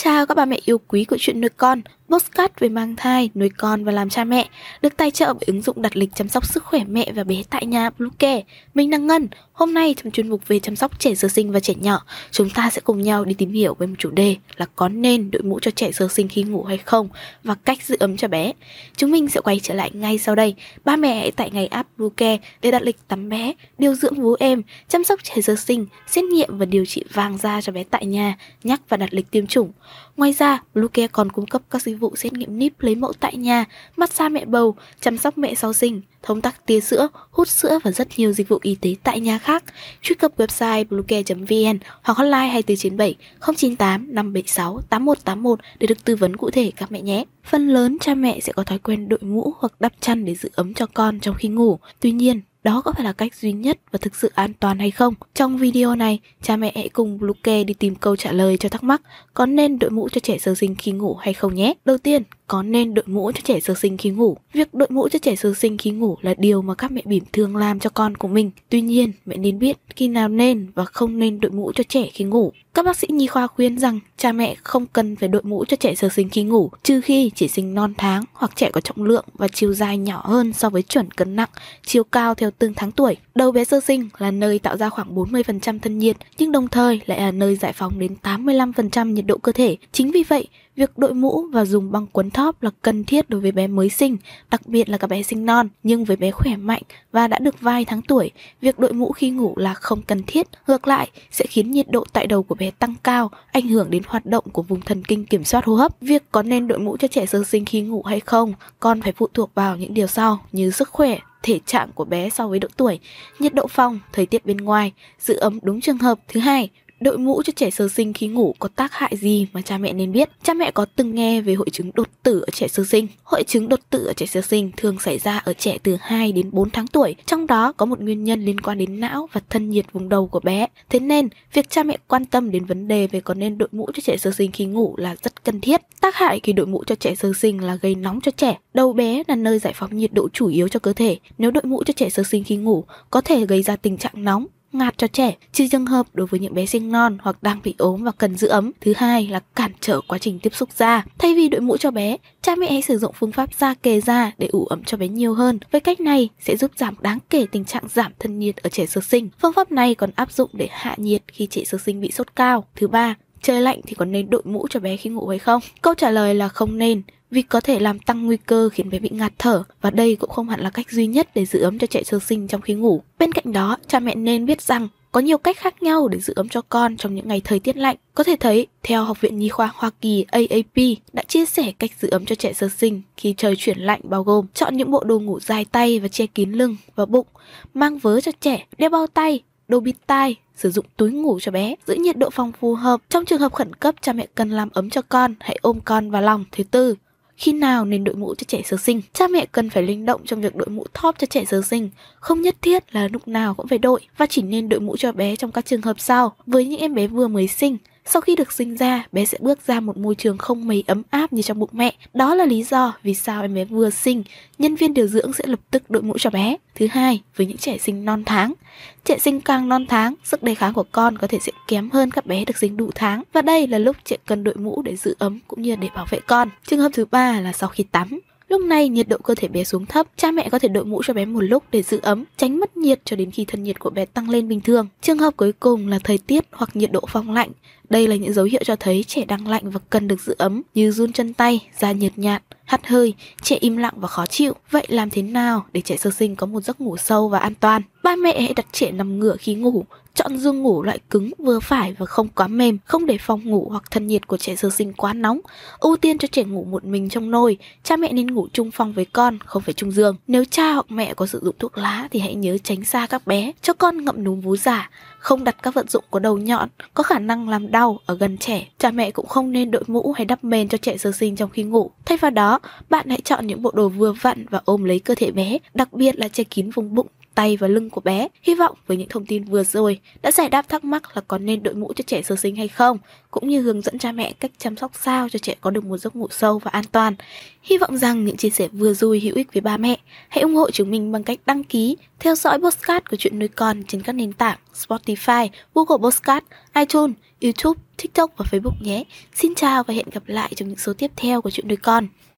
chào các bà mẹ yêu quý của chuyện nuôi con, postcard về mang thai, nuôi con và làm cha mẹ, được tài trợ bởi ứng dụng đặt lịch chăm sóc sức khỏe mẹ và bé tại nhà Bluecare. Mình là Ngân, hôm nay trong chuyên mục về chăm sóc trẻ sơ sinh và trẻ nhỏ, chúng ta sẽ cùng nhau đi tìm hiểu về một chủ đề là có nên đội mũ cho trẻ sơ sinh khi ngủ hay không và cách giữ ấm cho bé. Chúng mình sẽ quay trở lại ngay sau đây. Ba mẹ hãy tại ngày app Bluecare để đặt lịch tắm bé, điều dưỡng vú em, chăm sóc trẻ sơ sinh, xét nghiệm và điều trị vàng da cho bé tại nhà, nhắc và đặt lịch tiêm chủng. Ngoài ra, Bluecare còn cung cấp các dịch vụ xét nghiệm níp lấy mẫu tại nhà, massage mẹ bầu, chăm sóc mẹ sau sinh, thông tắc tia sữa, hút sữa và rất nhiều dịch vụ y tế tại nhà khác. Truy cập website bluecare.vn hoặc hotline 2497 098 576 8181 để được tư vấn cụ thể các mẹ nhé. Phần lớn cha mẹ sẽ có thói quen đội mũ hoặc đắp chăn để giữ ấm cho con trong khi ngủ. Tuy nhiên, đó có phải là cách duy nhất và thực sự an toàn hay không? Trong video này, cha mẹ hãy cùng Bluecare đi tìm câu trả lời cho thắc mắc có nên đội mũ cho trẻ sơ sinh khi ngủ hay không nhé. Đầu tiên, có nên đội mũ cho trẻ sơ sinh khi ngủ. Việc đội mũ cho trẻ sơ sinh khi ngủ là điều mà các mẹ bỉm thường làm cho con của mình. Tuy nhiên, mẹ nên biết khi nào nên và không nên đội mũ cho trẻ khi ngủ. Các bác sĩ nhi khoa khuyên rằng cha mẹ không cần phải đội mũ cho trẻ sơ sinh khi ngủ, trừ khi chỉ sinh non tháng hoặc trẻ có trọng lượng và chiều dài nhỏ hơn so với chuẩn cân nặng, chiều cao theo từng tháng tuổi. Đầu bé sơ sinh là nơi tạo ra khoảng 40% thân nhiệt, nhưng đồng thời lại là nơi giải phóng đến 85% nhiệt độ cơ thể. Chính vì vậy, Việc đội mũ và dùng băng quấn thóp là cần thiết đối với bé mới sinh, đặc biệt là các bé sinh non, nhưng với bé khỏe mạnh và đã được vài tháng tuổi, việc đội mũ khi ngủ là không cần thiết. Ngược lại, sẽ khiến nhiệt độ tại đầu của bé tăng cao, ảnh hưởng đến hoạt động của vùng thần kinh kiểm soát hô hấp. Việc có nên đội mũ cho trẻ sơ sinh khi ngủ hay không còn phải phụ thuộc vào những điều sau như sức khỏe, thể trạng của bé so với độ tuổi, nhiệt độ phòng, thời tiết bên ngoài, giữ ấm đúng trường hợp. Thứ hai, Đội mũ cho trẻ sơ sinh khi ngủ có tác hại gì mà cha mẹ nên biết? Cha mẹ có từng nghe về hội chứng đột tử ở trẻ sơ sinh? Hội chứng đột tử ở trẻ sơ sinh thường xảy ra ở trẻ từ 2 đến 4 tháng tuổi, trong đó có một nguyên nhân liên quan đến não và thân nhiệt vùng đầu của bé. Thế nên, việc cha mẹ quan tâm đến vấn đề về có nên đội mũ cho trẻ sơ sinh khi ngủ là rất cần thiết. Tác hại khi đội mũ cho trẻ sơ sinh là gây nóng cho trẻ. Đầu bé là nơi giải phóng nhiệt độ chủ yếu cho cơ thể. Nếu đội mũ cho trẻ sơ sinh khi ngủ, có thể gây ra tình trạng nóng, ngạt cho trẻ, trừ trường hợp đối với những bé sinh non hoặc đang bị ốm và cần giữ ấm. Thứ hai là cản trở quá trình tiếp xúc da. Thay vì đội mũ cho bé, cha mẹ hãy sử dụng phương pháp da kề da để ủ ấm cho bé nhiều hơn. Với cách này sẽ giúp giảm đáng kể tình trạng giảm thân nhiệt ở trẻ sơ sinh. Phương pháp này còn áp dụng để hạ nhiệt khi trẻ sơ sinh bị sốt cao. Thứ ba, trời lạnh thì có nên đội mũ cho bé khi ngủ hay không? Câu trả lời là không nên vì có thể làm tăng nguy cơ khiến bé bị ngạt thở và đây cũng không hẳn là cách duy nhất để giữ ấm cho trẻ sơ sinh trong khi ngủ. Bên cạnh đó, cha mẹ nên biết rằng có nhiều cách khác nhau để giữ ấm cho con trong những ngày thời tiết lạnh. Có thể thấy, theo Học viện Nhi khoa Hoa Kỳ AAP đã chia sẻ cách giữ ấm cho trẻ sơ sinh khi trời chuyển lạnh bao gồm chọn những bộ đồ ngủ dài tay và che kín lưng và bụng, mang vớ cho trẻ, đeo bao tay, đồ bịt tai, sử dụng túi ngủ cho bé, giữ nhiệt độ phòng phù hợp. Trong trường hợp khẩn cấp, cha mẹ cần làm ấm cho con, hãy ôm con vào lòng. Thứ tư, khi nào nên đội mũ cho trẻ sơ sinh. Cha mẹ cần phải linh động trong việc đội mũ thóp cho trẻ sơ sinh, không nhất thiết là lúc nào cũng phải đội và chỉ nên đội mũ cho bé trong các trường hợp sau. Với những em bé vừa mới sinh, sau khi được sinh ra, bé sẽ bước ra một môi trường không mấy ấm áp như trong bụng mẹ. Đó là lý do vì sao em bé vừa sinh, nhân viên điều dưỡng sẽ lập tức đội mũ cho bé. Thứ hai, với những trẻ sinh non tháng, trẻ sinh càng non tháng, sức đề kháng của con có thể sẽ kém hơn các bé được sinh đủ tháng. Và đây là lúc trẻ cần đội mũ để giữ ấm cũng như để bảo vệ con. Trường hợp thứ ba là sau khi tắm. Lúc này nhiệt độ cơ thể bé xuống thấp, cha mẹ có thể đội mũ cho bé một lúc để giữ ấm, tránh mất nhiệt cho đến khi thân nhiệt của bé tăng lên bình thường. Trường hợp cuối cùng là thời tiết hoặc nhiệt độ phong lạnh. Đây là những dấu hiệu cho thấy trẻ đang lạnh và cần được giữ ấm như run chân tay, da nhợt nhạt, hắt hơi, trẻ im lặng và khó chịu. Vậy làm thế nào để trẻ sơ sinh có một giấc ngủ sâu và an toàn? Ba mẹ hãy đặt trẻ nằm ngửa khi ngủ, chọn giường ngủ loại cứng vừa phải và không quá mềm, không để phòng ngủ hoặc thân nhiệt của trẻ sơ sinh quá nóng. Ưu tiên cho trẻ ngủ một mình trong nôi, cha mẹ nên ngủ chung phòng với con, không phải chung giường. Nếu cha hoặc mẹ có sử dụng thuốc lá thì hãy nhớ tránh xa các bé, cho con ngậm núm vú giả, không đặt các vật dụng có đầu nhọn, có khả năng làm đau ở gần trẻ. Cha mẹ cũng không nên đội mũ hay đắp mền cho trẻ sơ sinh trong khi ngủ. Thay vào đó, bạn hãy chọn những bộ đồ vừa vặn và ôm lấy cơ thể bé, đặc biệt là che kín vùng bụng tay và lưng của bé. Hy vọng với những thông tin vừa rồi đã giải đáp thắc mắc là có nên đội mũ cho trẻ sơ sinh hay không, cũng như hướng dẫn cha mẹ cách chăm sóc sao cho trẻ có được một giấc ngủ sâu và an toàn. Hy vọng rằng những chia sẻ vừa rồi hữu ích với ba mẹ. Hãy ủng hộ chúng mình bằng cách đăng ký, theo dõi podcast của chuyện nuôi con trên các nền tảng Spotify, Google Podcast, iTunes YouTube, TikTok và Facebook nhé. Xin chào và hẹn gặp lại trong những số tiếp theo của chuyện nuôi con.